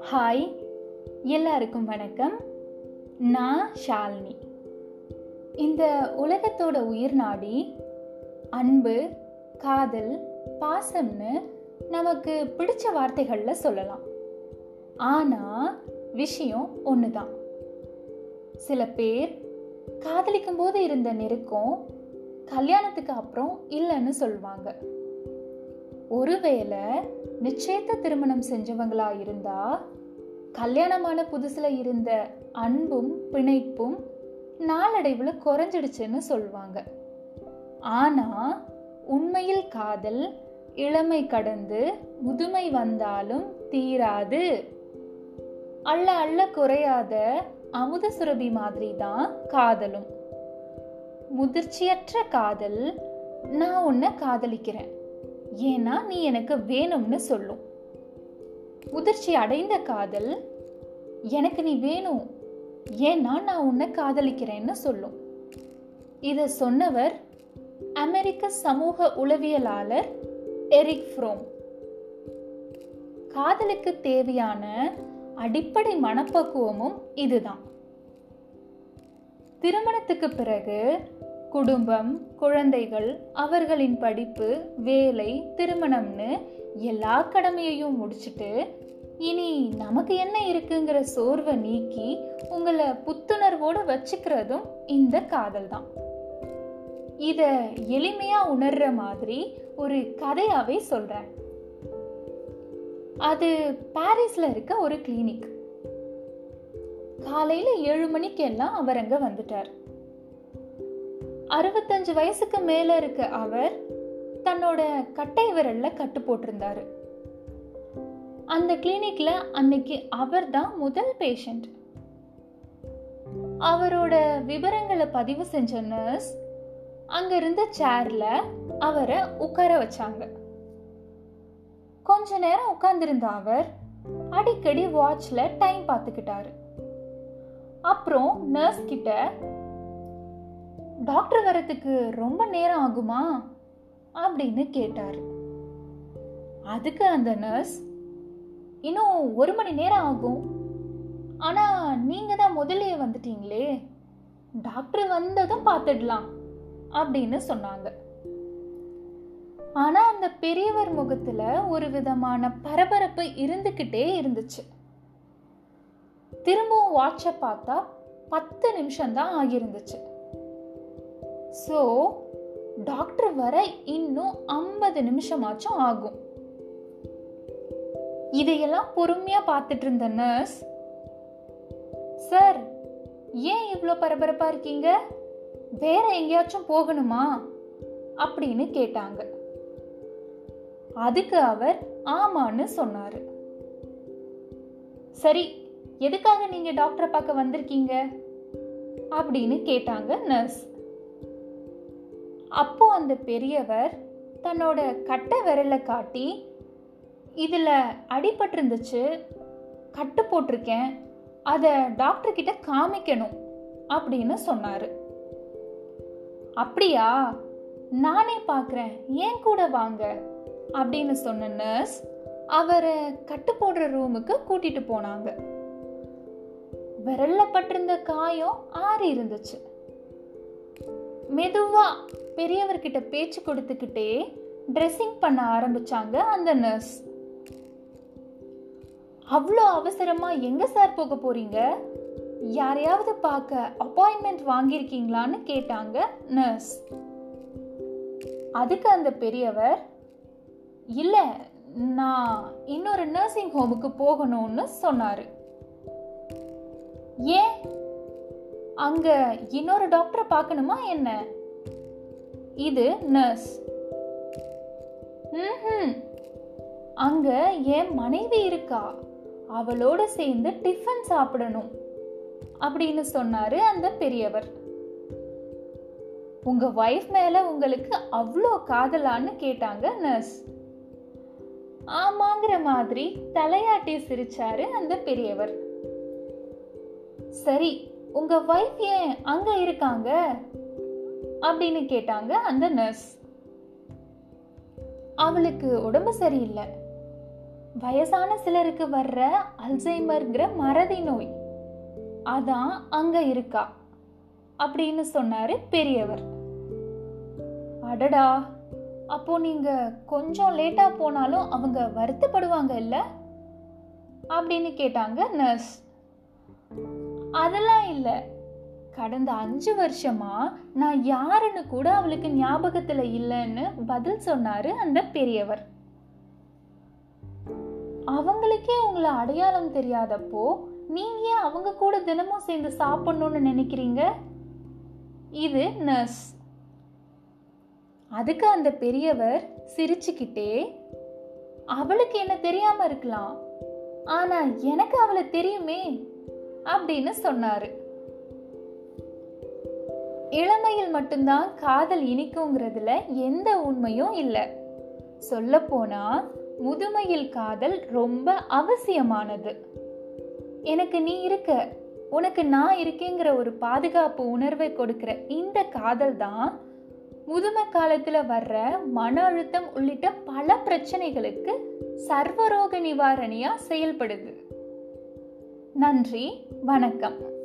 Hi எல்லாருக்கும் வணக்கம். நான் ஷாலினி. இந்த உலகத்தோட உயிர் நாடி அன்பு காதல் பாசம்னு நமக்கு பிடிச்ச வார்த்தைகளில் சொல்லலாம். ஆனால் விஷயம் ஒன்று தான் சில பேர் காதலிக்கும் போது இருந்த நெருக்கம் கல்யாணத்துக்கு அப்புறம் இல்லைன்னு சொல்லுவாங்க. ஒருவேளை நிச்சயத்த திருமணம் செஞ்சவங்களா இருந்தா கல்யாணமான புதுசுல இருந்த அன்பும் பிணைப்பும் நாளடைவில் குறைஞ்சிடுச்சுன்னு சொல்லுவாங்க. ஆனா உண்மையில் காதல் இளமை கடந்து முதுமை வந்தாலும் தீராது. அள்ள அள்ள குறையாத அமுத சுரபி மாதிரி தான் காதலும். முதிர்ச்சியற்ற காதல் நான் உன்னை காதலிக்கிறேன். ஏன்னா நீ எனக்கு வேணும்னு சொல்லும். முதிர்ச்சி அடைந்த காதல் எனக்கு நீ வேணும். ஏன்னா நான் உன்னை காதலிக்கிறேன்னு சொல்லும். இதை சொன்னவர் அமெரிக்க சமூக உளவியலாளர் எரிக் ஃப்ரோம். காதலுக்கு தேவையான அடிப்படை மனப்பக்குவமும் இதுதான். திருமணத்துக்கு பிறகு குடும்பம் குழந்தைகள் அவர்களின் படிப்பு வேலை திருமணம்னு எல்லா கடமையையும் முடிச்சுட்டு இனி நமக்கு என்ன இருக்குங்கிற சோர்வை நீக்கி உங்களை புத்துணர்வோடு வச்சுக்கிறதும் இந்த காதல் தான். இத எளிமையா உணர்ற மாதிரி ஒரு கதையாவே சொல்றேன். அது பாரிஸ்ல இருக்க ஒரு கிளினிக். காலையில ஏழு மணிக்கு எல்லாம் அவர் அங்க வந்துட்டார். அறுபத்தஞ்சு வயசுக்கு மேல இருக்க அவர் தன்னோட கட்டை விரல்ல கட்டு போட்டிருந்தாரு. அந்த கிளினிக்ல அன்னைக்கு அவர் தான் முதல் பேஷண்ட் அவரோட விவரங்களை பதிவு செஞ்ச நர்ஸ் அங்க இருந்த சேர்ல அவரை உட்கார வச்சாங்க. கொஞ்ச நேரம் உட்கார்ந்திருந்த அவர் அடிக்கடி வாட்ச்ல டைம் பார்த்துக்கிட்டாரு. அப்புறம் நர்ஸ் கிட்ட டாக்டர் வரத்துக்கு ரொம்ப நேரம் ஆகுமா? அப்படின்னு கேட்டார். அதுக்கு அந்த நர்ஸ் இன்னும் ஒரு மணி நேரம் ஆகும். ஆனா நீங்க தான் முதலே வந்துட்டீங்களே. டாக்டர் வந்ததும் பார்த்துடலாம். அப்படின்னு சொன்னாங்க. ஆனா அந்த பெரியவர் முகத்துல ஒரு விதமான பரபரப்பு இருந்துகிட்டே இருந்துச்சு. திரும்பவும் வாட்சை பார்த்தா பத்து நிமிஷம்தான் ஆகியிருந்துச்சு. ஸோ டாக்டர் வர இன்னும் ஐம்பது நிமிஷமாச்சும் ஆகும். இதையெல்லாம் பொறுமையா பார்த்துட்டு இருந்த நர்ஸ் சார் ஏன் இவ்வளோ பரபரப்பா இருக்கீங்க? வேற எங்கேயாச்சும் போகணுமா? அப்படின்னு கேட்டாங்க. அதுக்கு அவர் ஆமான்னு சொன்னார். சரி எதுக்காக நீங்க டாக்டரை பார்க்க வந்திருக்கீங்க? அப்படின்னு கேட்டாங்க நர்ஸ். அப்போ அந்த பெரியவர் தன்னோட கட்டை விரலை காட்டி இதில் அடிபட்டிருந்துச்சு கட்டு போட்டிருக்கேன் அதை டாக்டர் கிட்ட காமிக்கணும் அப்படின்னு சொன்னாரு. அப்படியா? நானே பார்க்குறேன் ஏன் கூட வாங்க? அப்படின்னு சொன்ன நர்ஸ் அவரை கட்டு போடுற ரூமுக்கு கூட்டிட்டு போனாங்க. விரல்ல பட்டிருந்த காயம் ஆறி இருந்துச்சு. மெதுவா பெரியவர்கிட்ட பேச்சு கொடுத்துக்கிட்டே ட்ரெஸ்ஸிங் பண்ண ஆரம்பிச்சாங்க அந்த நர்ஸ் அவ்வளோ அவசரமா எங்க சார் போக போறீங்க? யாரையாவது பார்க்க அப்பாயின்மெண்ட் வாங்கியிருக்கீங்களான்னு கேட்டாங்க நர்ஸ் அதுக்கு அந்த பெரியவர் இல்லை நான் இன்னொரு நர்சிங் ஹோமுக்கு போகணும்னு சொன்னாரு. ஏன்? அங்க இன்னொரு டாக்டரை பார்க்கணுமா என்ன? இது நர்ஸ் ம் அங்க என் மனைவி இருக்கா. அவளோட சேர்ந்து டிஃபன் சாப்பிடணும். அப்படின்னு சொன்னாரு அந்த பெரியவர். உங்க ஒய்ஃப் மேல உங்களுக்கு அவ்வளோ காதலான்னு கேட்டாங்க நர்ஸ் ஆமாங்கிற மாதிரி தலையாட்டி சிரிச்சாரு அந்த பெரியவர். சரி உங்க ஒய்ஃப் ஏன் அங்க இருக்காங்க? அப்படின்னு கேட்டாங்க அந்த நர்ஸ் அவளுக்கு உடம்பு சரியில்லை. வயசான சிலருக்கு வர்ற அல்சைமர்ங்கிற மறதி நோய். அதான் அங்க இருக்கா? அப்படின்னு சொன்னாரு பெரியவர். அடடா அப்போ நீங்க கொஞ்சம் லேட்டா போனாலும் அவங்க வருத்தப்படுவாங்க இல்ல? அப்படின்னு கேட்டாங்க நர்ஸ் அதெல்லாம் இல்லை. கடந்த அஞ்சு வருஷமா நான் யாருன்னு கூட அவளுக்கு ஞாபகத்துல இல்லைன்னு பதில் சொன்னாரு அந்த பெரியவர். அவங்களுக்கே உங்களை அடையாளம் தெரியாதப்போ நீங்க ஏன் அவங்க கூட தினமும் சேர்ந்து சாப்பிடணும்னு நினைக்கிறீங்க? இது நர்ஸ். அதுக்கு அந்த பெரியவர் சிரிச்சுக்கிட்டே அவளுக்கு என்ன தெரியாம இருக்கலாம். ஆனா எனக்கு அவளை தெரியுமே. அப்படின்னு சொன்னாரு. இளமையில் மட்டும்தான் காதல் இனிக்குங்கிறதுல எந்த உண்மையும் இல்லை. சொல்லப்போனா முதுமையில் காதல் ரொம்ப அவசியமானது. எனக்கு நீ இருக்க உனக்கு நான் இருக்கேங்கிற ஒரு பாதுகாப்பு உணர்வை கொடுக்கிற இந்த காதல் தான் முதுமை காலத்துல வர்ற மன அழுத்தம் உள்ளிட்ட பல பிரச்சனைகளுக்கு சர்வரோக நிவாரணியா செயல்படுது. நன்றி வணக்கம்.